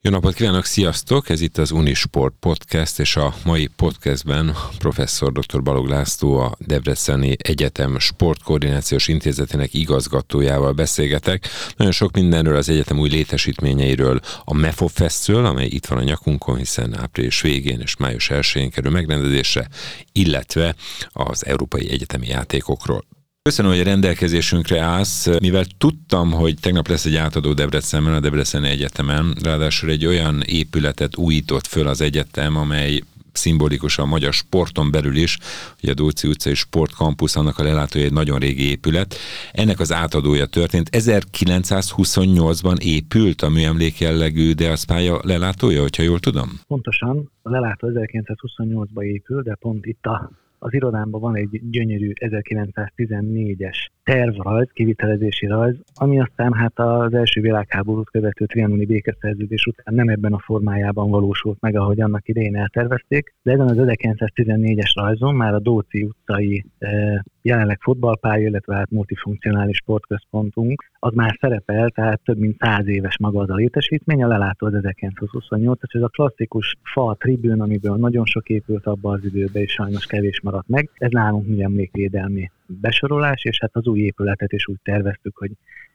Jó napot kívánok, sziasztok! Ez itt az Unisport Podcast, és a mai podcastben professzor dr. Balog László, a Debreceni Egyetem Sportkoordinációs Intézetének igazgatójával beszélgetek. Nagyon sok mindenről, az egyetem új létesítményeiről, a MEFO Festről, amely itt van a nyakunkon, hiszen április végén és május 1-én kerül megrendezésre, illetve az Európai Egyetemi Játékokról. Köszönöm, hogy a rendelkezésünkre állsz, mivel tudtam, hogy tegnap lesz egy átadó Debrecenben, a Debreceni Egyetemen, ráadásul egy olyan épületet újított föl az egyetem, amely szimbolikus a magyar sporton belül is, hogy a Dóci utcai sportkampusz, annak a lelátója egy nagyon régi épület. Ennek az átadója történt. 1928-ban épült a műemlék jellegű Deaszpálya lelátója, hogyha jól tudom? Pontosan, a lelátó 1928-ban épül, de pont itt a az irodámban van egy gyönyörű 1914-es tervrajz, kivitelezési rajz, ami aztán hát az első világháborút követő trianoni békeszerződés után nem ebben a formájában valósult meg, ahogy annak idején eltervezték, de ezen az 1914-es rajzon már a Dóci utcai e, jelenleg fotballpálya, illetve hát multifunkcionális sportközpontunk, az már szerepel, tehát több mint száz éves maga az a létesítmény, a lelátó az 1928 és ez a klasszikus fa tribűn, amiből nagyon sok épült abban az időben, és sajnos kevés maradt meg. Ez nálunk mi emlékvédelmi besorolás, és hát az új épületet is úgy terveztük, hogy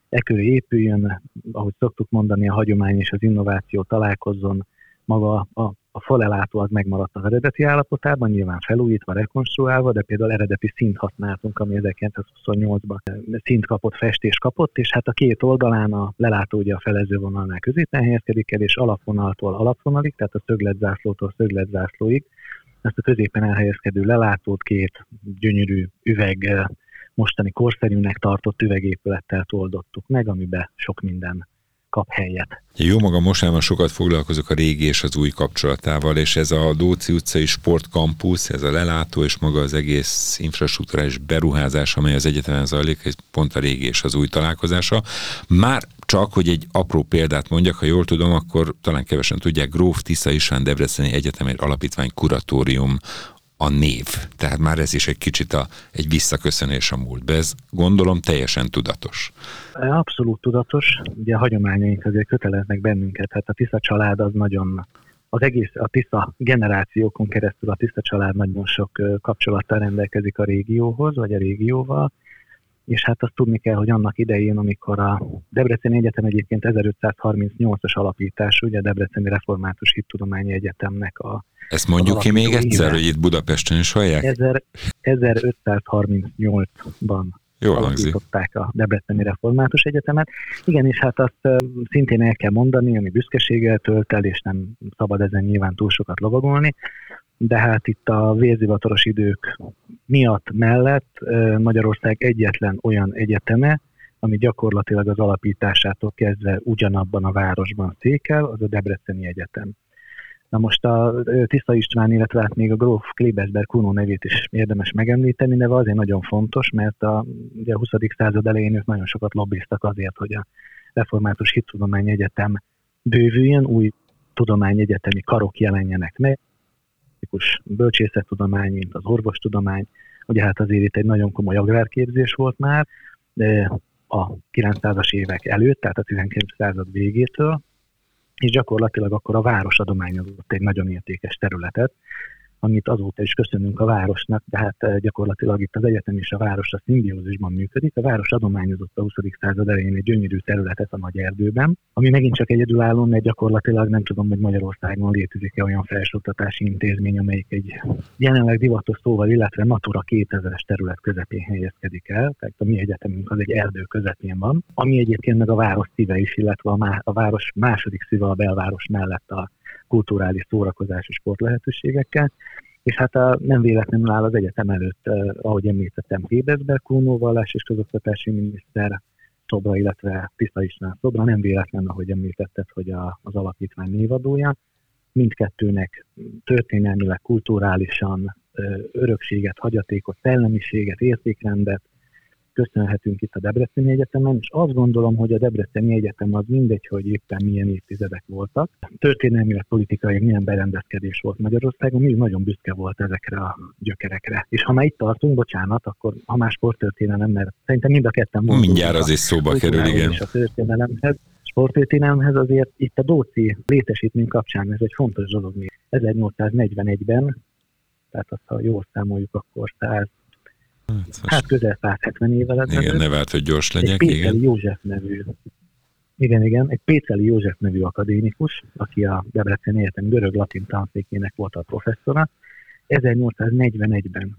e körül épüljön, ahogy szoktuk mondani, a hagyomány és az innováció találkozzon, maga a, a falelátó az megmaradt az eredeti állapotában, nyilván felújítva, rekonstruálva, de például eredeti szint használtunk, ami 1928-ban szint kapott, festés kapott, és hát a két oldalán a lelátó ugye a felezővonalnál középen helyezkedik el, és alapvonaltól alapvonalig, tehát a szögletzászlótól szögletzászlóig. Ezt a középen elhelyezkedő lelátót két gyönyörű üveg, mostani korszerűnek tartott üvegépülettel oldottuk meg, amiben sok minden kap helyet. Jó magam mostában sokat foglalkozok a régi és az új kapcsolatával, és ez a Dóci utcai sportkampusz, ez a lelátó és maga az egész infrastruktúrális beruházás, amely az egyetemen zajlik, ez pont a régi és az új találkozása. Már csak, hogy egy apró példát mondjak, ha jól tudom, akkor talán kevesen tudják, Gróf Tisza István Debreceni Egyetem egy alapítvány kuratórium a név. Tehát már ez is egy kicsit a, egy visszaköszönés a múltba. Ez gondolom teljesen tudatos. Abszolút tudatos. Ugye a hagyományaink azért köteleznek bennünket. Hát a Tisza család az nagyon az egész, a Tisza generációkon keresztül a Tisza család nagyon sok kapcsolattal rendelkezik a régióhoz, vagy a régióval, és hát azt tudni kell, hogy annak idején, amikor a Debreceni Egyetem egyébként 1538-as alapítás, ugye a Debreceni Református Hittudományi Egyetemnek a ezt mondjuk ki még egyszer, hogy itt Budapesten is hallják? 1538-ban Jól alapították a Debreceni Református Egyetemet. Igen, és hát azt szintén el kell mondani, ami büszkeséggel tölt el, és nem szabad ezen nyilván túl sokat lovagolni, de hát itt a vérzivataros idők miatt mellett Magyarország egyetlen olyan egyeteme, ami gyakorlatilag az alapításától kezdve ugyanabban a városban székel, az a Debreceni Egyetem. Na most a Tiszta István, illetve hát még a Gróf Klebersberg Kuno nevét is érdemes megemlíteni, neve azért nagyon fontos, mert a, ugye a 20. század elején ők nagyon sokat lobbiztak azért, hogy a Református Hittudományi Egyetem bővüljön, új tudományegyetemi karok jelenjenek meg, bölcsészettudomány, mint az orvostudomány, ugye hát azért itt egy nagyon komoly agrárképzés volt már, de a 900-as évek előtt, tehát a 19. század végétől, és gyakorlatilag akkor a város adományozott egy nagyon értékes területet, amit azóta is köszönünk a városnak, de hát eh, gyakorlatilag itt az egyetem és a város a szimbiózisban működik. A város adományozott a 20. század elején egy gyönyörű területet a nagy erdőben, ami megint csak egyedülálló, mert gyakorlatilag nem tudom, hogy Magyarországon létezik-e olyan felsőoktatási intézmény, amelyik egy jelenleg divatos szóval, illetve Natura 2000-es terület közepén helyezkedik el, tehát a mi egyetemünk az egy erdő közepén van, ami egyébként meg a város szíve is, illetve a, má- a város második szíve a belváros mellett a kulturális szórakozási sport lehetőségekkel, és hát a, nem véletlenül áll az egyetem előtt, eh, ahogy említettem, Hébezber Kúnó vallás és közoktatási miniszter szobra, illetve Tiszta István szobra, nem véletlen, ahogy említetted, hogy a, az alapítvány névadója. Mindkettőnek történelmileg, kulturálisan örökséget, hagyatékot, szellemiséget, értékrendet, köszönhetünk itt a Debreceni Egyetemen, és azt gondolom, hogy a Debreceni Egyetem az mindegy, hogy éppen milyen évtizedek voltak. Történelmileg politikai milyen berendezkedés volt Magyarországon, mi nagyon büszke volt ezekre a gyökerekre. És ha már itt tartunk, bocsánat, akkor ha más sporttörténelem, mert szerintem mind a ketten Mindjárt az is szóba kerül, igen. És a történelemhez sporttörténelemhez azért itt a Dóci létesítmény kapcsán ez egy fontos dolog még. 1841-ben, tehát azt, ha jól számoljuk, akkor 100 Hát, hát közel 170 évvel ezelőtt. Igen, ne várt, hogy gyors legyek. Egy igen. József nevű igen, igen, egy Péceli József nevű akadémikus, aki a Debrecen Egyetem görög-latin tanszékének volt a professzora, 1841-ben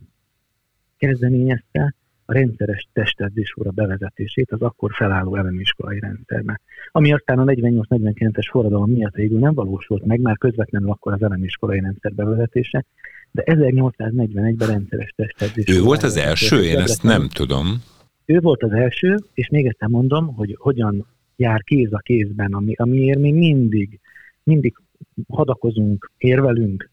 kezdeményezte a rendszeres testedzés óra bevezetését az akkor felálló elemiskolai rendszerbe. Ami aztán a 48-49-es forradalom miatt végül nem valósult meg, már közvetlenül akkor az elemiskolai rendszer bevezetése, de 1841-ben rendszeres testedzés. Ő volt az első, én ezt nem tudom. Ő volt az első, és még egyszer mondom, hogy hogyan jár kéz a kézben, ami, amiért mi mindig, mindig hadakozunk, érvelünk,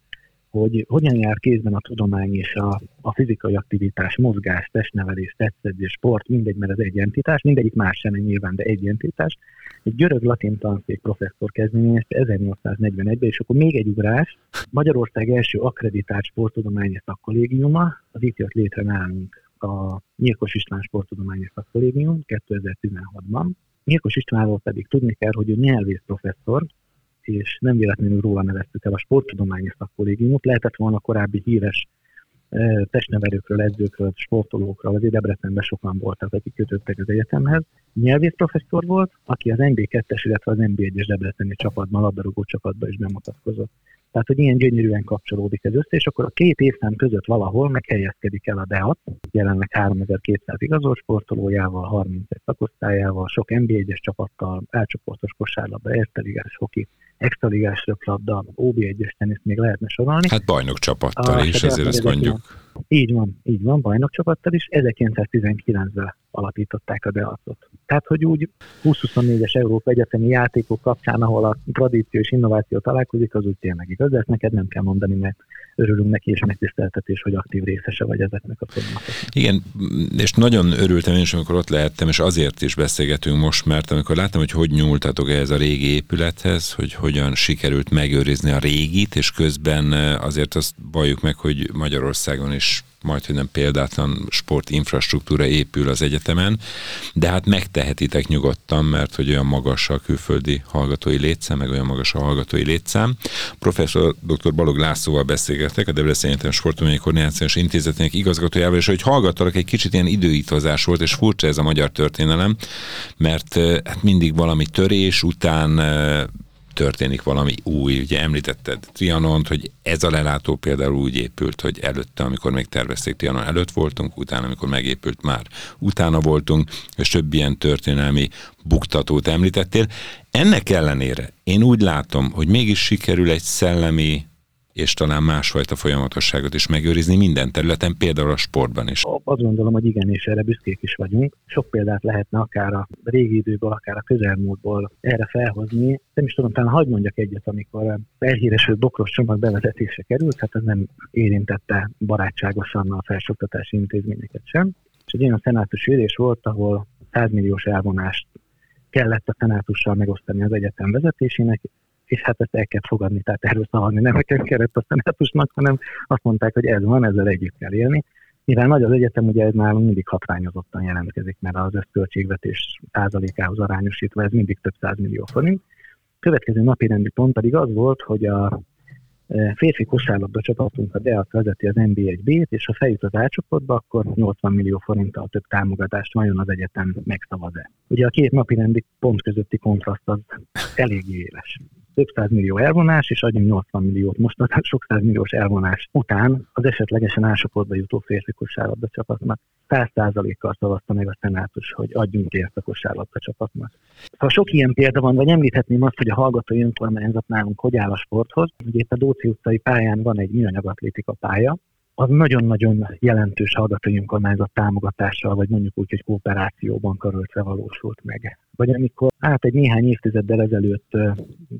hogy hogyan jár kézben a tudomány és a, a fizikai aktivitás, mozgás, testnevelés, tetszedzés, sport, mindegy, mert az egy entitás, mindegyik más sem nyilván, de egy entitás. Egy görög-latin tanszék professzor kezdeményezte 1841-ben, és akkor még egy ugrás. Magyarország első akreditált sporttudományi szakkollégiuma, az itt jött létre nálunk a Nyírkos István Sporttudományi Szakkollégium 2016-ban. Nyírkos Istvánról pedig tudni kell, hogy ő nyelvész professzor, és nem véletlenül róla neveztük el a sporttudományi szakkollégiumot. Lehetett volna korábbi híres testnevelőkről, edzőkről, sportolókról, azért Debrecenben sokan voltak, akik kötöttek az egyetemhez. Nyelvész professzor volt, aki az NB2-es, illetve az NB1-es Debreceni csapatban, labdarúgó csapatban is bemutatkozott. Tehát, hogy ilyen gyönyörűen kapcsolódik ez össze, és akkor a két évszám között valahol meghelyezkedik el a DEAT, jelenleg 3200 igazolt sportolójával, 31 szakosztályával, sok NB1-es csapattal, elcsoportos kosárlabda, érteligás hoki, extraligás röplabda, OB1-es tenisz még lehetne sorolni. Hát bajnok csapattal is, ezért ezt mondjuk. Így van, így van, bajnok csapattal is. 1919-ben alapították a Deacot. Tehát, hogy úgy 20-24-es Európa Egyetemi játékok kapcsán, ahol a tradíció és innováció találkozik, az úgy tényleg igaz, ezt neked nem kell mondani, mert örülünk neki, és megtiszteltetés, hogy aktív részese vagy ezeknek a folyamatoknak. Igen, és nagyon örültem én is, amikor ott lehettem, és azért is beszélgetünk most, mert amikor láttam, hogy hogy nyúltatok ehhez a régi épülethez, hogy hogyan sikerült megőrizni a régit, és közben eh, azért azt valljuk meg, hogy Magyarországon is majd, hogy nem példátlan sportinfrastruktúra épül az egyetemen, de hát megtehetitek nyugodtan, mert hogy olyan magas a külföldi hallgatói létszám, meg olyan magas a hallgatói létszám. Professzor dr. Balog Lászlóval beszélgetek, a Debrecen Egyetem Sportományi Koordinációs Intézetének igazgatójával, és hogy hallgattalak, egy kicsit ilyen időítozás volt, és furcsa ez a magyar történelem, mert eh, hát mindig valami törés után eh, történik valami új. Ugye említetted Trianont, hogy ez a lelátó például úgy épült, hogy előtte, amikor még tervezték, Trianon előtt voltunk, utána, amikor megépült, már utána voltunk, és több ilyen történelmi buktatót említettél. Ennek ellenére én úgy látom, hogy mégis sikerül egy szellemi és talán másfajta folyamatosságot is megőrizni minden területen, például a sportban is. Azt gondolom, hogy igen, és erre büszkék is vagyunk. Sok példát lehetne akár a régi időből, akár a közelmúltból erre felhozni. Nem is tudom, talán hagyd mondjak egyet, amikor elhíresült bokros csomag bevezetése került, hát ez nem érintette barátságosan a felsőoktatási intézményeket sem. És egy olyan szenátus ülés volt, ahol 100 milliós elvonást kellett a szenátussal megosztani az egyetem vezetésének, és hát ezt el kell fogadni, tehát erről szavazni nem nekem kellett a szenátusnak, hanem azt mondták, hogy ez van, ezzel együtt kell élni. Mivel nagy az egyetem, ugye ez nálunk mindig hatványozottan jelentkezik, mert az összköltségvetés százalékához arányosítva ez mindig több millió forint. Következő napi rendi pont pedig az volt, hogy a e, férfi kosárlabda csapatunk a DEAT vezeti az NB1B-t, és ha feljut az átcsoportba, akkor 80 millió forinttal több támogatást vajon az egyetem megszavaz-e. Ugye a két napi rendi pont közötti kontraszt az eléggé éles több millió elvonás, és adjunk 80 milliót most a sok milliós elvonás után az esetlegesen ásoportba jutó férfi kosárlabda csapatnak. 100%-kal szavazta meg a szenátus, hogy adjunk ért a kosárlabda csapatnak. Szóval sok ilyen példa van, vagy említhetném azt, hogy a hallgatói önkormányzat nálunk hogy áll a sporthoz. Ugye itt a Dóci utcai pályán van egy műanyag atlétika pálya, az nagyon-nagyon jelentős hallgatói önkormányzat támogatással, vagy mondjuk úgy, hogy kooperációban karöltve valósult meg. Vagy amikor át egy néhány évtizeddel ezelőtt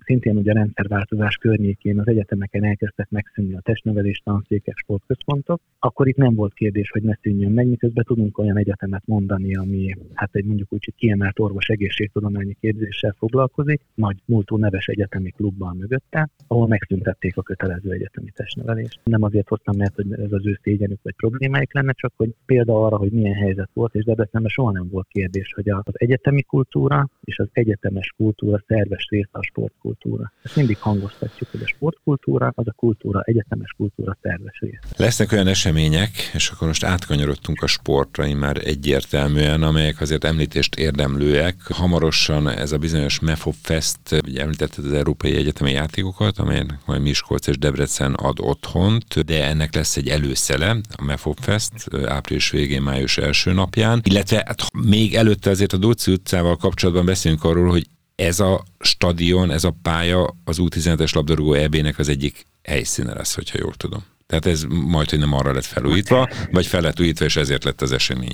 szintén ugye a rendszerváltozás környékén az egyetemeken elkezdtek megszűnni a testnevelés tanszékek, sportközpontok, akkor itt nem volt kérdés, hogy ne szűnjön meg, miközben tudunk olyan egyetemet mondani, ami hát egy mondjuk úgy, kiemelt orvos egészségtudományi képzéssel foglalkozik, nagy múltú neves egyetemi klubban mögötte, ahol megszüntették a kötelező egyetemi testnevelést. Nem azért hoztam, mert hogy ez az ő szégyenük vagy problémáik lenne, csak hogy példa arra, hogy milyen helyzet volt, és Debrecenben soha nem volt kérdés, hogy az egyetemi kultúra sportkultúra és az egyetemes kultúra szerves része a sportkultúra. Ezt mindig hangoztatjuk, hogy a sportkultúra az a kultúra, egyetemes kultúra szerves része. Lesznek olyan események, és akkor most átkanyarodtunk a sportra, már egyértelműen, amelyek azért említést érdemlőek. Hamarosan ez a bizonyos MEFOP Fest, ugye említetted az Európai Egyetemi Játékokat, amelynek majd Miskolc és Debrecen ad otthont, de ennek lesz egy előszele, a MEFOP Fest, április végén, május első napján, illetve hát még előtte azért a Dóci utcával kapcsolatban beszélünk arról, hogy ez a stadion, ez a pálya az U17-es labdarúgó EB-nek az egyik helyszíne lesz, hogyha jól tudom. Tehát ez majd, hogy nem arra lett felújítva, vagy fel lett újítva, és ezért lett az esemény.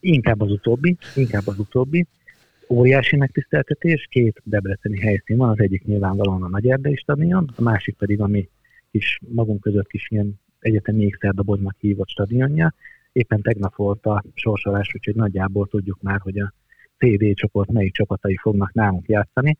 Inkább az utóbbi, inkább az utóbbi. Óriási megtiszteltetés, két debreceni helyszín van, az egyik nyilvánvalóan a Nagy Erdei stadion, a másik pedig, ami kis magunk között kis ilyen egyetemi ékszerdoboznak hívott stadionja. Éppen tegnap volt a sorsolás, úgyhogy nagyjából tudjuk már, hogy a CD csoport melyik csapatai fognak nálunk játszani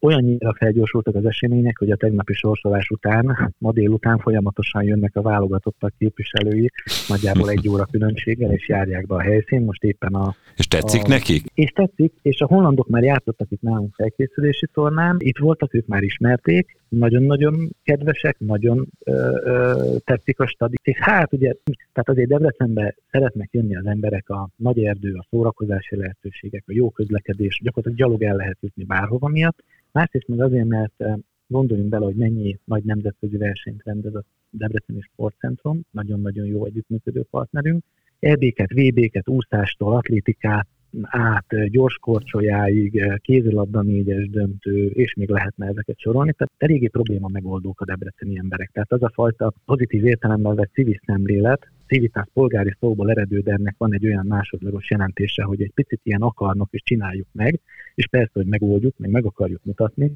olyannyira felgyorsultak az események, hogy a tegnapi sorsolás után, ma délután folyamatosan jönnek a válogatottak képviselői, nagyjából egy óra különbséggel, és járják be a helyszín. Most éppen a... És tetszik a, nekik? És tetszik, és a hollandok már játszottak itt nálunk felkészülési tornán, itt voltak, ők már ismerték, nagyon-nagyon kedvesek, nagyon ö, ö, tetszik a stadi. És hát ugye, tehát azért Debrecenbe szeretnek jönni az emberek a nagy erdő, a szórakozási lehetőségek, a jó közlekedés, gyakorlatilag gyalog el lehet jutni bárhova miatt, Másrészt meg azért, mert gondoljunk bele, hogy mennyi nagy nemzetközi versenyt rendez a Debreceni Sportcentrum, nagyon-nagyon jó együttműködő partnerünk. EB-ket, VB-ket, úszástól, atlétikát, át gyorskorcsolyáig, kézilabda négyes döntő, és még lehetne ezeket sorolni. Tehát eléggé probléma megoldók a debreceni emberek. Tehát az a fajta pozitív értelemben vett civil szemlélet, civitás polgári szóból eredő, de ennek van egy olyan másodlagos jelentése, hogy egy picit ilyen akarnak, és csináljuk meg, és persze, hogy megoldjuk, meg meg akarjuk mutatni.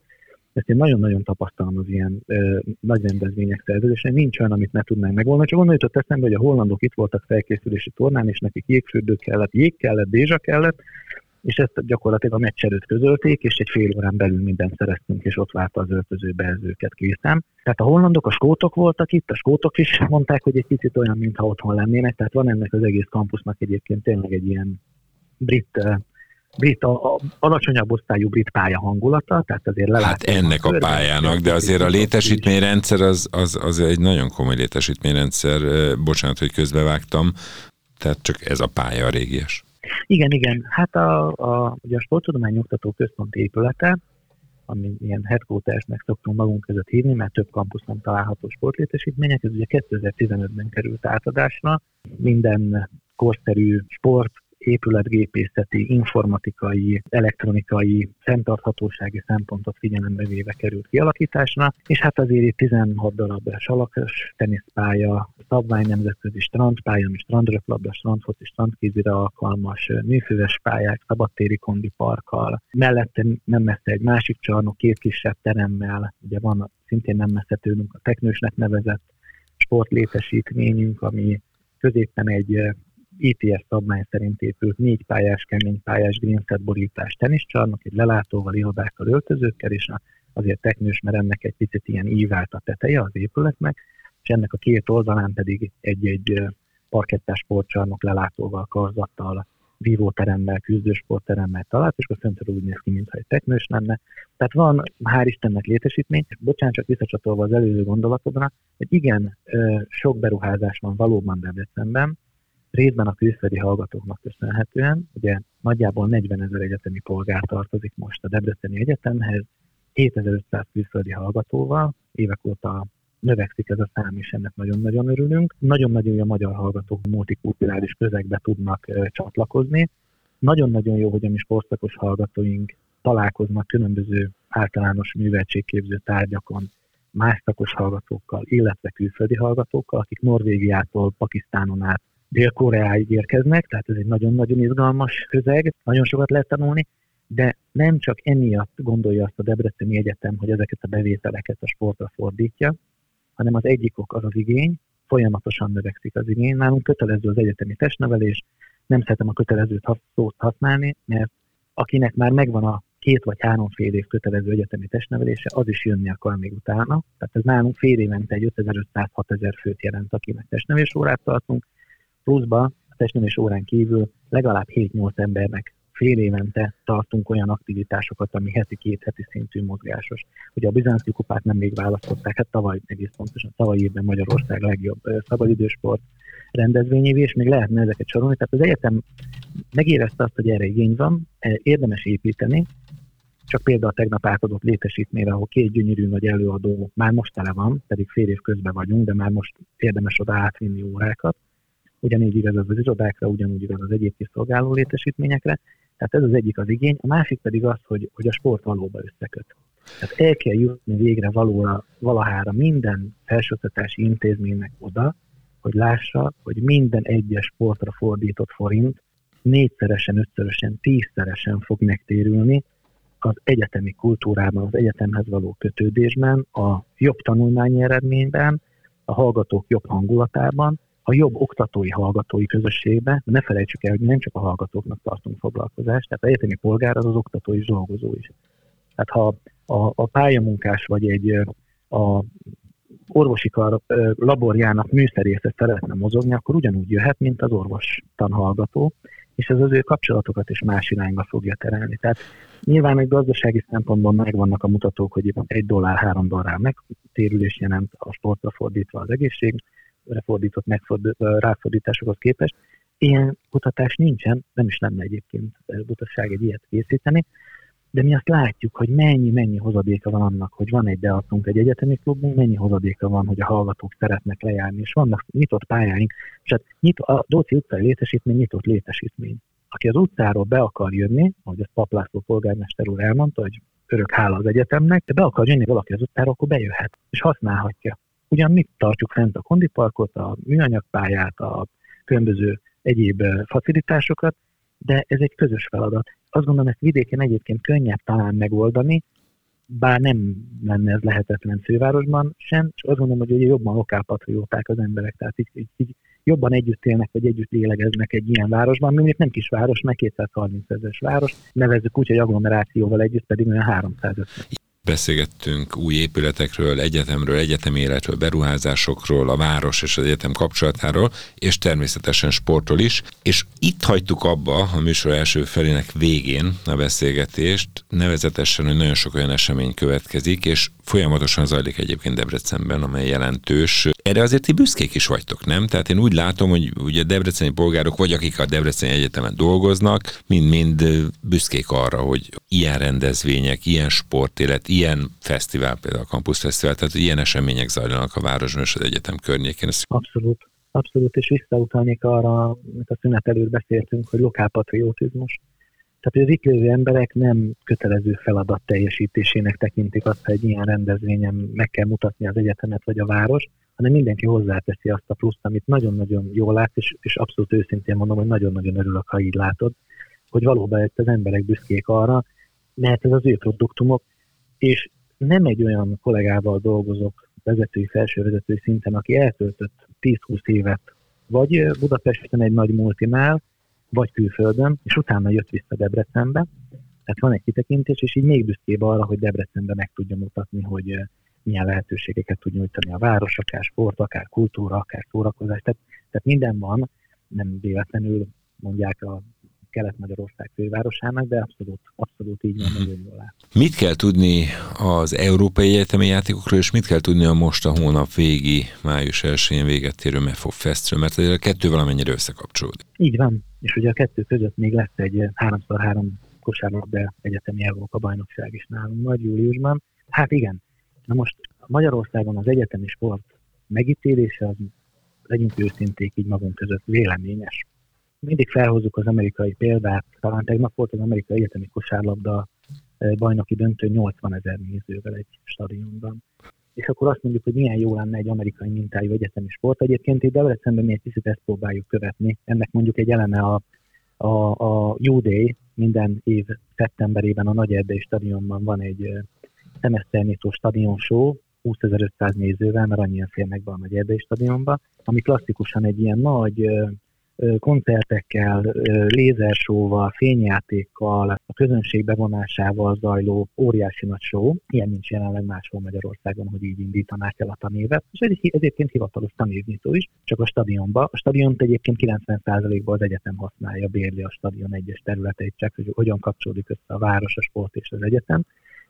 Ezt én nagyon-nagyon tapasztalom az ilyen ö, nagy rendezvények szervezésén. Nincs olyan, amit ne tudnánk megoldani. Csak onnan jutott eszembe, hogy a hollandok itt voltak felkészülési tornán, és nekik jégfürdő kellett, jég kellett, dézsa kellett, és ezt gyakorlatilag a meccs közölték, és egy fél órán belül mindent szereztünk, és ott várta az öltözőbe ez őket készen. Tehát a hollandok, a skótok voltak itt, a skótok is mondták, hogy egy picit olyan, mintha otthon lennének, tehát van ennek az egész kampusznak egyébként tényleg egy ilyen brit brit, a, a alacsonyabb osztályú brit pálya hangulata, tehát azért lelátni. Hát ennek a, a pályának, de azért a létesítményrendszer az, az, az egy nagyon komoly létesítményrendszer, bocsánat, hogy közbevágtam, tehát csak ez a pálya a régies. Igen, igen. Hát a, a, ugye a Sporttudományi Oktató Központ épülete, ami ilyen headquartersnek szoktunk magunk között hívni, mert több kampuszon található sportlétesítmények, ez ugye 2015-ben került átadásra. Minden korszerű sport, épületgépészeti, informatikai, elektronikai, fenntarthatósági szempontot figyelembe véve került kialakításra, és hát azért itt 16 darab salakos teniszpálya, szabvány nemzetközi strandpálya, ami strandröplabda, strandfoci, strandkézire alkalmas, műfüves pályák, szabadtéri parkkal, mellette nem messze egy másik csarnok, két kisebb teremmel, ugye van szintén nem messze tőlünk a teknősnek nevezett sportlétesítményünk, ami középen egy ETS szabvány szerint épült négy pályás, kemény pályás greenset borítás teniszcsarnok, egy lelátóval, irodákkal, öltözőkkel, és azért teknős, mert ennek egy picit ilyen ívált a teteje az épületnek, és ennek a két oldalán pedig egy-egy parkettás sportcsarnok lelátóval, karzattal, vívóteremmel, küzdősportteremmel talált, és a föntről úgy néz ki, mintha egy teknős lenne. Tehát van, hál' Istennek létesítmény, bocsánat, csak visszacsatolva az előző gondolatodra, hogy igen, sok beruházás van valóban Debrecenben, részben a külföldi hallgatóknak köszönhetően, ugye nagyjából 40 ezer egyetemi polgár tartozik most a Debreceni Egyetemhez, 7500 külföldi hallgatóval, évek óta növekszik ez a szám, és ennek nagyon-nagyon örülünk. Nagyon-nagyon jó a magyar hallgatók multikulturális közegbe tudnak csatlakozni. Nagyon-nagyon jó, hogy a mi sportszakos hallgatóink találkoznak különböző általános műveltségképző tárgyakon más szakos hallgatókkal, illetve külföldi hallgatókkal, akik Norvégiától, Pakisztánon át Dél-Koreáig érkeznek, tehát ez egy nagyon-nagyon izgalmas közeg, nagyon sokat lehet tanulni, de nem csak emiatt gondolja azt a Debreceni Egyetem, hogy ezeket a bevételeket a sportra fordítja, hanem az egyik ok az az igény, folyamatosan növekszik az igény. Nálunk kötelező az egyetemi testnevelés, nem szeretem a kötelezőt szót használni, mert akinek már megvan a két vagy három fél év kötelező egyetemi testnevelése, az is jönni akar még utána. Tehát ez nálunk fél évente egy 5500-6000 főt jelent, akinek testnevelés órát tartunk, pluszba a testnevelés órán kívül legalább 7-8 embernek fél évente tartunk olyan aktivitásokat, ami heti-két heti szintű mozgásos. Ugye a bizánci kupát nem még választották, hát tavaly egész pontosan, tavaly évben Magyarország legjobb szabadidősport rendezvényévé, és még lehetne ezeket sorolni. Tehát az egyetem megérezte azt, hogy erre igény van, érdemes építeni, csak például tegnap átadott létesítményre, ahol két gyönyörű nagy előadó már most tele van, pedig fél év közben vagyunk, de már most érdemes oda átvinni órákat. Ugyanígy igaz az, az irodákra, ugyanúgy igaz az egyéb kiszolgáló létesítményekre. Tehát ez az egyik az igény, a másik pedig az, hogy, hogy a sport valóba összeköt. Tehát el kell jutni végre valóra, valahára minden felsőoktatási intézménynek oda, hogy lássa, hogy minden egyes sportra fordított forint négyszeresen, ötszörösen, tízszeresen fog megtérülni az egyetemi kultúrában, az egyetemhez való kötődésben, a jobb tanulmányi eredményben, a hallgatók jobb hangulatában, a jobb oktatói hallgatói közösségben, ne felejtsük el, hogy nem csak a hallgatóknak tartunk foglalkozást, tehát egyetemi polgár az az oktató és dolgozó is. Tehát ha a, a pályamunkás vagy egy a orvosi kar laborjának műszerésze szeretne mozogni, akkor ugyanúgy jöhet, mint az orvos tanhallgató, és ez az ő kapcsolatokat is más irányba fogja terelni. Tehát nyilván egy gazdasági szempontból megvannak a mutatók, hogy egy dollár, három dollár megtérülés jelent a sportra fordítva az egészségre fordított ráfordításokhoz képest. Ilyen kutatás nincsen, nem is lenne egyébként butaság egy ilyet készíteni, de mi azt látjuk, hogy mennyi-mennyi hozadéka van annak, hogy van egy deatunk, egy egyetemi klubunk, mennyi hozadéka van, hogy a hallgatók szeretnek lejárni, és vannak nyitott pályáink, és hát nyit, a Dóci utcai létesítmény nyitott létesítmény. Aki az utcáról be akar jönni, ahogy ezt Paplászló polgármester úr elmondta, hogy örök hála az egyetemnek, de be akar jönni valaki az utcáról, akkor bejöhet, és használhatja. Ugyan mit tartjuk fent a kondiparkot, a műanyagpályát, a különböző egyéb facilitásokat, de ez egy közös feladat. Azt gondolom, ezt vidéken egyébként könnyebb talán megoldani, bár nem lenne ez lehetetlen fővárosban sem, és azt gondolom, hogy ugye jobban lokálpatrióták az emberek, tehát így, így, így jobban együtt élnek, vagy együtt lélegeznek egy ilyen városban, mondjuk nem kis város, meg 230 ezeres város, nevezzük úgy, hogy agglomerációval együtt pedig olyan 350. Beszélgettünk új épületekről, egyetemről, egyetemi életről, beruházásokról, a város és az egyetem kapcsolatáról, és természetesen sportról is. És itt hagytuk abba a műsor első felének végén a beszélgetést, nevezetesen, hogy nagyon sok olyan esemény következik, és folyamatosan zajlik egyébként Debrecenben, amely jelentős. Erre azért ti büszkék is vagytok, nem? Tehát én úgy látom, hogy ugye debreceni polgárok, vagy akik a Debreceni Egyetemen dolgoznak, mind-mind büszkék arra, hogy ilyen rendezvények, ilyen sportélet, ilyen fesztivál, például a Campus Fesztivál, tehát ilyen események zajlanak a városban és az egyetem környékén. Abszolút. Abszolút, és visszautalnék arra, amit a szünet előtt beszéltünk, hogy lokálpatriotizmus. Tehát, hogy az itt lévő emberek nem kötelező feladat teljesítésének tekintik azt, hogy egy ilyen rendezvényen meg kell mutatni az egyetemet vagy a város, hanem mindenki hozzáteszi azt a pluszt, amit nagyon-nagyon jól lát, és, és abszolút őszintén mondom, hogy nagyon-nagyon örülök, ha így látod, hogy valóban ezt az emberek büszkék arra, mert ez az ő produktumok, és nem egy olyan kollégával dolgozok vezetői, felső vezetői szinten, aki eltöltött 10-20 évet vagy Budapesten egy nagy multinál, vagy külföldön, és utána jött vissza Debrecenbe. Tehát van egy kitekintés, és így még büszkébb arra, hogy Debrecenbe meg tudja mutatni, hogy milyen lehetőségeket tud nyújtani a város, akár sport, akár kultúra, akár szórakozás. Tehát, tehát minden van, nem véletlenül mondják a Kelet-Magyarország fővárosának, de abszolút, abszolút így van, nagyon jól lát. Mit kell tudni az Európai Egyetemi Játékokról, és mit kell tudni a most a hónap végi, május 1-én véget érő MEFOG Festről, mert a kettő valamennyire összekapcsolódik. Így van, és ugye a kettő között még lesz egy 3x3 kosárlabda egyetemi Európa bajnokság is nálunk nagy júliusban. Hát igen, na most Magyarországon az egyetemi sport megítélése az legyünk őszinték így magunk között véleményes mindig felhozzuk az amerikai példát, talán tegnap volt az amerikai egyetemi kosárlabda eh, bajnoki döntő 80 ezer nézővel egy stadionban. És akkor azt mondjuk, hogy milyen jó lenne egy amerikai mintájú egyetemi sport. Egyébként itt Debrecenben mi egy kicsit ezt próbáljuk követni. Ennek mondjuk egy eleme a, a, a U-Day, minden év szeptemberében a Nagy Erdei stadionban van egy eh, szemeszternyitó stadion show, 20.500 nézővel, mert annyian férnek be a Nagy Erdei stadionba, ami klasszikusan egy ilyen nagy koncertekkel, lézersóval, fényjátékkal, a közönség bevonásával zajló óriási nagy show. Ilyen nincs jelenleg máshol Magyarországon, hogy így indítanák el a tanévet. És ez egyébként hivatalos tanévnyitó is, csak a stadionba. A stadiont egyébként 90%-ban az egyetem használja, bérli a stadion egyes területeit, csak hogy hogyan kapcsolódik össze a város, a sport és az egyetem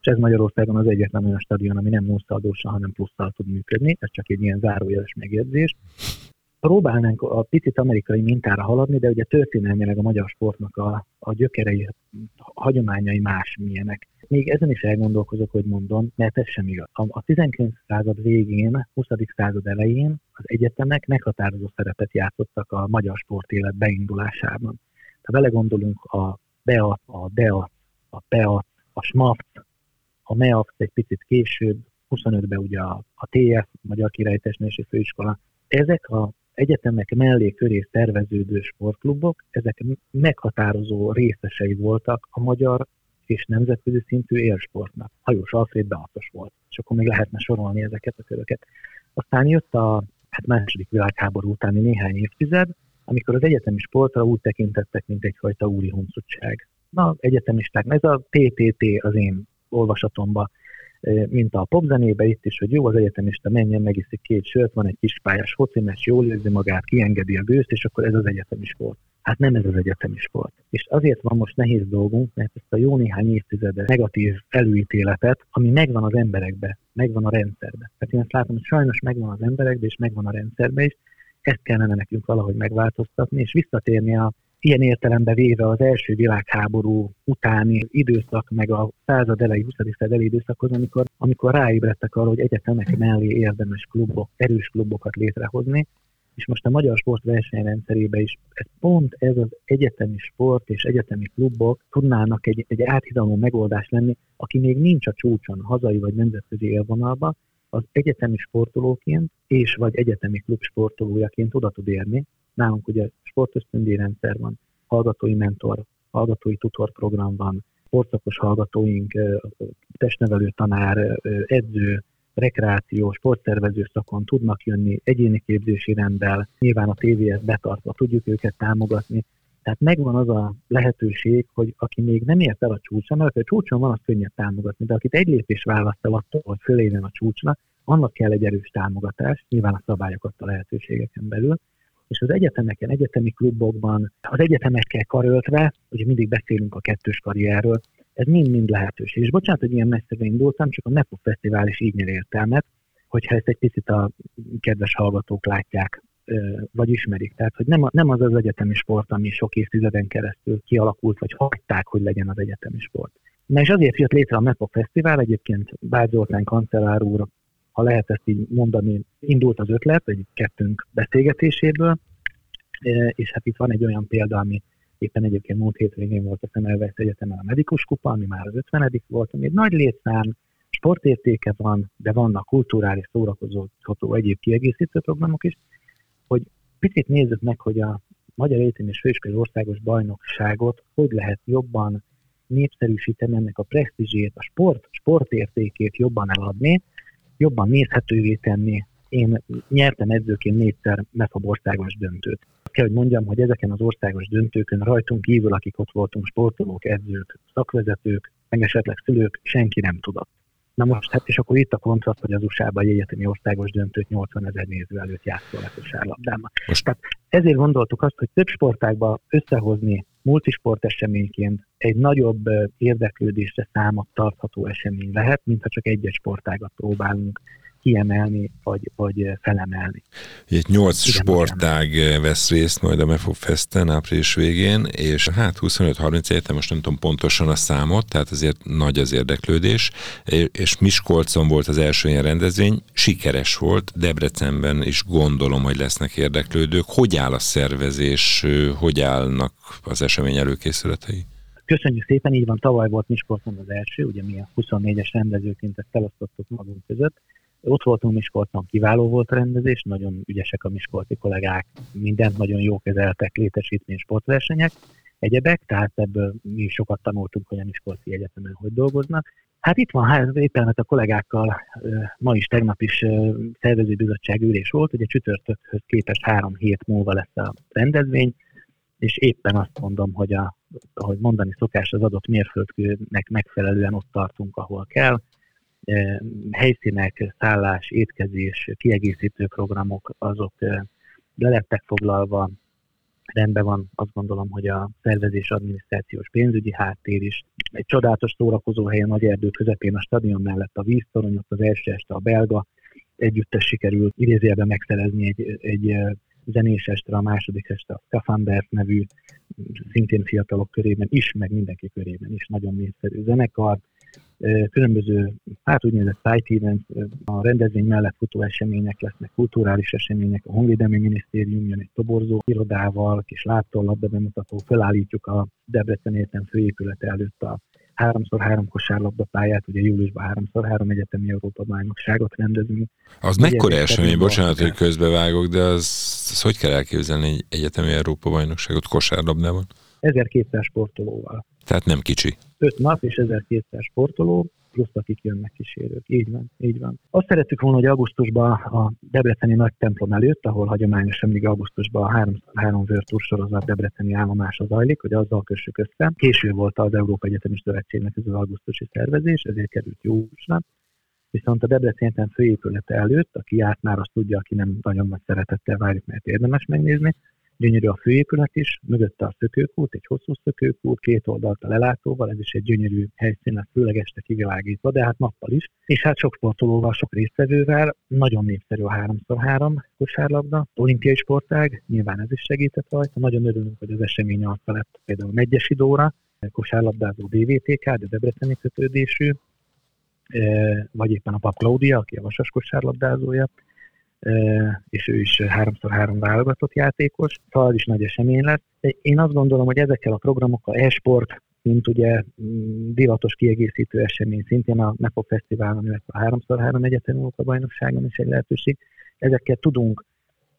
és ez Magyarországon az egyetlen olyan stadion, ami nem nusszaldósan, hanem plusszal tud működni, ez csak egy ilyen zárójeles megjegyzés próbálnánk a picit amerikai mintára haladni, de ugye történelmileg a magyar sportnak a, a gyökerei, a hagyományai más milyenek. Még ezen is elgondolkozok, hogy mondom, mert ez sem igaz. A, a 19. század végén, 20. század elején az egyetemek meghatározó szerepet játszottak a magyar sportélet beindulásában. Ha belegondolunk a BEAT, a DEAT, a PEAT, a SMAFT, a MEAFT egy picit később, 25-ben ugye a, a TF, Magyar Király Főiskola, ezek a egyetemek mellé köré szerveződő sportklubok, ezek meghatározó részesei voltak a magyar és nemzetközi szintű élsportnak. Hajós Alfred Beatos volt, és akkor még lehetne sorolni ezeket a köröket. Aztán jött a hát második világháború utáni néhány évtized, amikor az egyetemi sportra úgy tekintettek, mint egyfajta úri huncutság. Na, egyetemisták, ez a PTT az én olvasatomban mint a popzenébe itt is, hogy jó, az egyetemista menjen, megiszik két sört, van egy kis pályás focimes, jól érzi magát, kiengedi a gőzt, és akkor ez az egyetemi sport. Hát nem ez az egyetemi sport. És azért van most nehéz dolgunk, mert ezt a jó néhány évtizedes negatív előítéletet, ami megvan az emberekbe, megvan a rendszerbe. Tehát én ezt látom, hogy sajnos megvan az emberekbe, és megvan a rendszerbe is, ezt kellene nekünk valahogy megváltoztatni, és visszatérni a ilyen értelemben véve az első világháború utáni időszak, meg a század elejé, 20. század elejé időszakhoz, amikor, amikor ráébredtek arra, hogy egyetemek mellé érdemes klubok, erős klubokat létrehozni, és most a magyar sport versenyrendszerében is ez pont ez az egyetemi sport és egyetemi klubok tudnának egy, egy áthidaló megoldás lenni, aki még nincs a csúcson, hazai vagy nemzetközi élvonalban, az egyetemi sportolóként és vagy egyetemi klub sportolójaként oda tud érni. Nálunk ugye sportösztöndi rendszer van, hallgatói mentor, hallgatói tutor program van, sportszakos hallgatóink, testnevelő tanár, edző, rekreáció, sportszervező szakon tudnak jönni, egyéni képzési rendel, nyilván a TVS betartva tudjuk őket támogatni. Tehát megvan az a lehetőség, hogy aki még nem ért el a csúcson, mert a csúcson van, az könnyebb támogatni, de akit egy lépés választ el attól, hogy föléljen a csúcsra, annak kell egy erős támogatás, nyilván a szabályokat a lehetőségeken belül, és az egyetemeken, egyetemi klubokban, az egyetemekkel karöltve, ugye mindig beszélünk a kettős karrierről, ez mind-mind lehetőség. És bocsánat, hogy ilyen messzire indultam, csak a NEPO Fesztivál is így nyer értelmet, hogyha ezt egy picit a kedves hallgatók látják, vagy ismerik. Tehát, hogy nem, nem az az egyetemi sport, ami sok évtizeden keresztül kialakult, vagy hagyták, hogy legyen az egyetemi sport. Na és azért jött létre a MEPO Fesztivál, egyébként Bács Zoltán kancellár úr ha lehet ezt így mondani, indult az ötlet egy kettőnk beszélgetéséből, e, és hát itt van egy olyan példa, ami éppen egyébként múlt hétvégén volt a Szemelvesz Egyetemen a Medikus Kupa, ami már az 50 volt, ami egy nagy létszám, sportértéke van, de vannak kulturális szórakozó egyéb kiegészítő programok is, hogy picit nézzük meg, hogy a Magyar Egyetem és Főiskolai Országos Bajnokságot hogy lehet jobban népszerűsíteni ennek a presztízsét, a sport, sportértékét jobban eladni, jobban nézhetővé tenni. Én nyertem edzőként négyszer MEFAB országos döntőt. Kell, hogy mondjam, hogy ezeken az országos döntőkön rajtunk kívül, akik ott voltunk, sportolók, edzők, szakvezetők, meg esetleg szülők, senki nem tudott. Na most, hát és akkor itt a kontrast, hogy az USA-ban egy egyetemi országos döntőt 80 ezer néző előtt játszol a kosárlabdában. Tehát ezért gondoltuk azt, hogy több sportákban összehozni multisport eseményként egy nagyobb érdeklődésre számot tartható esemény lehet, mint ha csak egy-egy sportágat próbálunk kiemelni, vagy, vagy felemelni. Egy nyolc Igen, sportág vesz részt majd a MEFO Festen április végén, és hát 25-30 egyetem, most nem tudom pontosan a számot, tehát azért nagy az érdeklődés, és Miskolcon volt az első ilyen rendezvény, sikeres volt, Debrecenben is gondolom, hogy lesznek érdeklődők. Hogy áll a szervezés, hogy állnak az esemény előkészületei? Köszönjük szépen, így van, tavaly volt Miskolcon az első, ugye mi a 24-es rendezőként ezt felosztottuk magunk között, ott voltunk Miskolcon, kiváló volt a rendezés, nagyon ügyesek a miskolci kollégák, mindent nagyon jó kezeltek, létesítmény, sportversenyek, egyebek, tehát ebből mi sokat tanultunk, hogy a Miskolci Egyetemen hogy dolgoznak. Hát itt van, hát éppen hát a kollégákkal ma is, tegnap is szervezőbizottság ülés volt, ugye csütörtökhöz képest három hét múlva lesz a rendezvény, és éppen azt mondom, hogy a, ahogy mondani szokás, az adott mérföldkőnek megfelelően ott tartunk, ahol kell. Helyszínek, szállás, étkezés, kiegészítő programok, azok le lettek foglalva, rendben van, azt gondolom, hogy a szervezés adminisztrációs pénzügyi háttér is. Egy csodálatos szórakozó helyen nagy erdő közepén a stadion mellett a víztorony, ott az első este a belga együttes sikerült idézőjelben megszerezni egy, egy zenés estre, a második este a Scafanders nevű, szintén fiatalok körében is, meg mindenki körében is nagyon népszerű zenekar. Különböző, hát úgynevezett site event, a rendezvény mellett futó események lesznek, kulturális események, a Honvédelmi Minisztérium jön egy toborzó irodával, kis láttól bemutató, felállítjuk a Debrecen Egyetem főépülete előtt a 3x3 kosárlabda pályát, ugye júliusban 3x3 egyetemi Európa bajnokságot rendezünk. Az mekkora esemény, bocsánat, hogy közbevágok, de az, az hogy kell elképzelni egy egyetemi Európa bajnokságot kosárlabdában? 1200 sportolóval. Tehát nem kicsi. 5 nap és 1200 sportoló, plusz akik jönnek kísérők. Így van, így van. Azt szerettük volna, hogy augusztusban a Debreceni nagy templom előtt, ahol hagyományosan mindig augusztusban a 3, 3 Virtus sorozat Debreceni állomása zajlik, hogy azzal kössük össze. Késő volt az Európa Egyetemi Szövetségnek ez az augusztusi szervezés, ezért került júliusra. Viszont a Debrecen Egyetem főépülete előtt, aki járt már, azt tudja, aki nem nagyon nagy szeretettel várjuk, mert érdemes megnézni, Gyönyörű a főépület is, mögötte a szökőkút, egy hosszú szökőkút, két oldalt a lelátóval, ez is egy gyönyörű helyszín, lesz főleg este kivilágítva, de hát nappal is. És hát sok sportolóval, sok résztvevővel, nagyon népszerű a 3x3 kosárlabda, olimpiai sportág, nyilván ez is segített rajta. Nagyon örülünk, hogy az esemény arca lett például Megyesi Dóra, kosárlabdázó DVTK, de Debreceni kötődésű, eh, vagy éppen a Pap Claudia, aki a vasas kosárlabdázója, és ő is 3x3 válogatott játékos, szóval az is nagy esemény lesz. Én azt gondolom, hogy ezekkel a programokkal e-sport, mint ugye mm, divatos kiegészítő esemény, szintén a NEPO Fesztiválon, illetve a 3x3 egyetemi bajnokságon is egy lehetőség, ezekkel tudunk,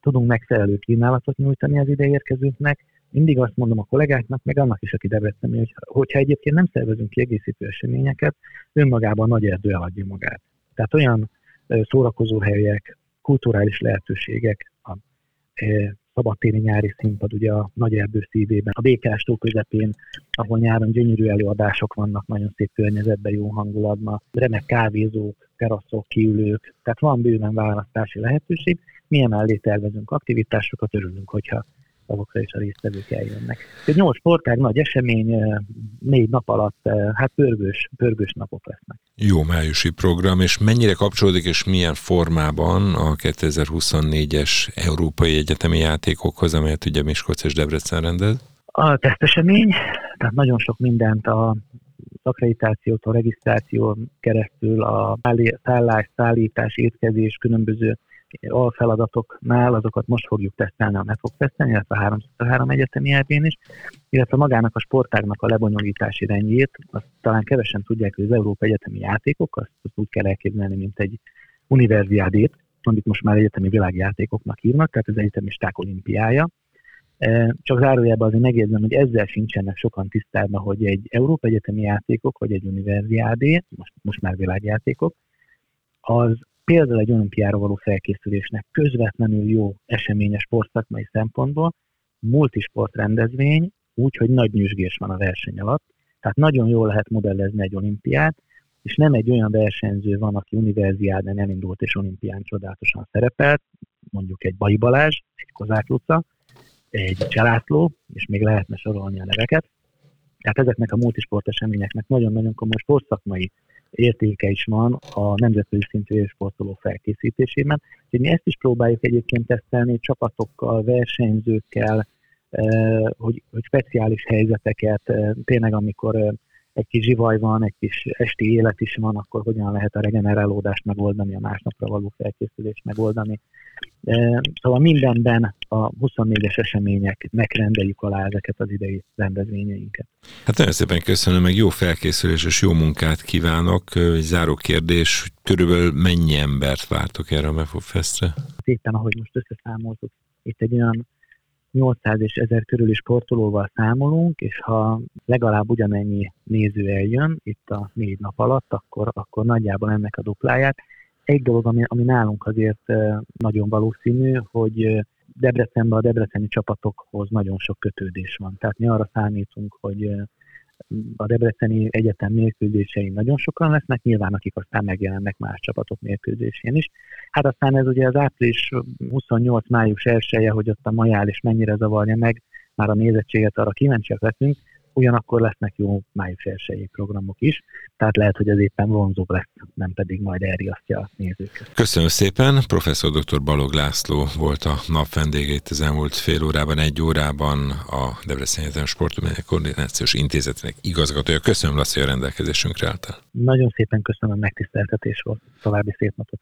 tudunk megfelelő kínálatot nyújtani az ide érkezőknek. Mindig azt mondom a kollégáknak, meg annak is, aki Debrecen, hogy hogyha egyébként nem szervezünk kiegészítő eseményeket, önmagában nagy erdő eladja magát. Tehát olyan szórakozó helyek, kulturális lehetőségek, a e, szabadtéri nyári színpad ugye a nagy erdő szívében, a békás tó közepén, ahol nyáron gyönyörű előadások vannak, nagyon szép környezetben, jó hangulatban, remek kávézók, teraszok, kiülők, tehát van bőven választási lehetőség. Mi emellé tervezünk aktivitásokat, örülünk, hogyha tavokra is a résztvevők eljönnek. Egy nyolc sportág, nagy esemény, négy nap alatt, hát pörgős, pörgős napok lesznek. Jó májusi program, és mennyire kapcsolódik és milyen formában a 2024-es Európai Egyetemi Játékokhoz, amelyet ugye Miskolc és Debrecen rendez? A tesztesemény, tehát nagyon sok mindent a akkreditációtól, regisztráció keresztül a szállás, szállítás, étkezés, különböző alfeladatoknál, azokat most fogjuk tesztelni, a fog tesztelni, illetve a 303 egyetemi elvén is, illetve magának a sportágnak a lebonyolítási rendjét, azt talán kevesen tudják, hogy az Európa Egyetemi Játékok, azt, azt úgy kell elképzelni, mint egy univerziádét, amit most már egyetemi világjátékoknak hívnak, tehát az egyetemisták olimpiája. E, csak zárójában azért megjegyzem, hogy ezzel sincsenek sokan tisztában, hogy egy Európa Egyetemi Játékok, vagy egy univerziádé, most, most már világjátékok, az például egy olimpiára való felkészülésnek közvetlenül jó eseményes sportszakmai szempontból, multisport rendezvény, úgy, hogy nagy nyüzsgés van a verseny alatt, tehát nagyon jól lehet modellezni egy olimpiát, és nem egy olyan versenyző van, aki univerziádán elindult és olimpián csodálatosan szerepelt, mondjuk egy Bai Balázs, egy Kozák Luca, egy Cselászló, és még lehetne sorolni a neveket. Tehát ezeknek a multisport eseményeknek nagyon-nagyon komoly sportszakmai értéke is van a nemzetközi szintű sportoló felkészítésében. Úgyhogy mi ezt is próbáljuk egyébként tesztelni csapatokkal, versenyzőkkel, eh, hogy, hogy speciális helyzeteket, eh, tényleg amikor eh, egy kis zsivaj van, egy kis esti élet is van, akkor hogyan lehet a regenerálódást megoldani, a másnapra való felkészülést megoldani. Szóval mindenben a 24-es események megrendeljük alá ezeket az idei rendezvényeinket. Hát nagyon szépen köszönöm, meg jó felkészülés és jó munkát kívánok. Egy záró kérdés, körülbelül mennyi embert vártok erre a Mefo Festre? Éppen ahogy most összeszámoltuk, itt egy olyan 800 és 1000 körüli sportolóval számolunk, és ha legalább ugyanennyi néző eljön itt a négy nap alatt, akkor, akkor nagyjából ennek a dupláját. Egy dolog, ami, ami nálunk azért nagyon valószínű, hogy Debrecenben a debreceni csapatokhoz nagyon sok kötődés van. Tehát mi arra számítunk, hogy a Debreceni Egyetem mérkőzésein nagyon sokan lesznek, nyilván akik aztán megjelennek más csapatok mérkőzésén is. Hát aztán ez ugye az április 28. május 1 hogy ott a majál is mennyire zavarja meg, már a nézettséget arra kíváncsiak leszünk, ugyanakkor lesznek jó május 1 programok is, tehát lehet, hogy ez éppen vonzóbb lesz, nem pedig majd elriasztja a nézőket. Köszönöm szépen, professzor dr. Balog László volt a nap vendégét az elmúlt fél órában, egy órában a Debrecen Egyetem Sportudományok Koordinációs Intézetének igazgatója. Köszönöm, Laci, a rendelkezésünkre álltál. Nagyon szépen köszönöm, megtiszteltetés volt. További szép napot.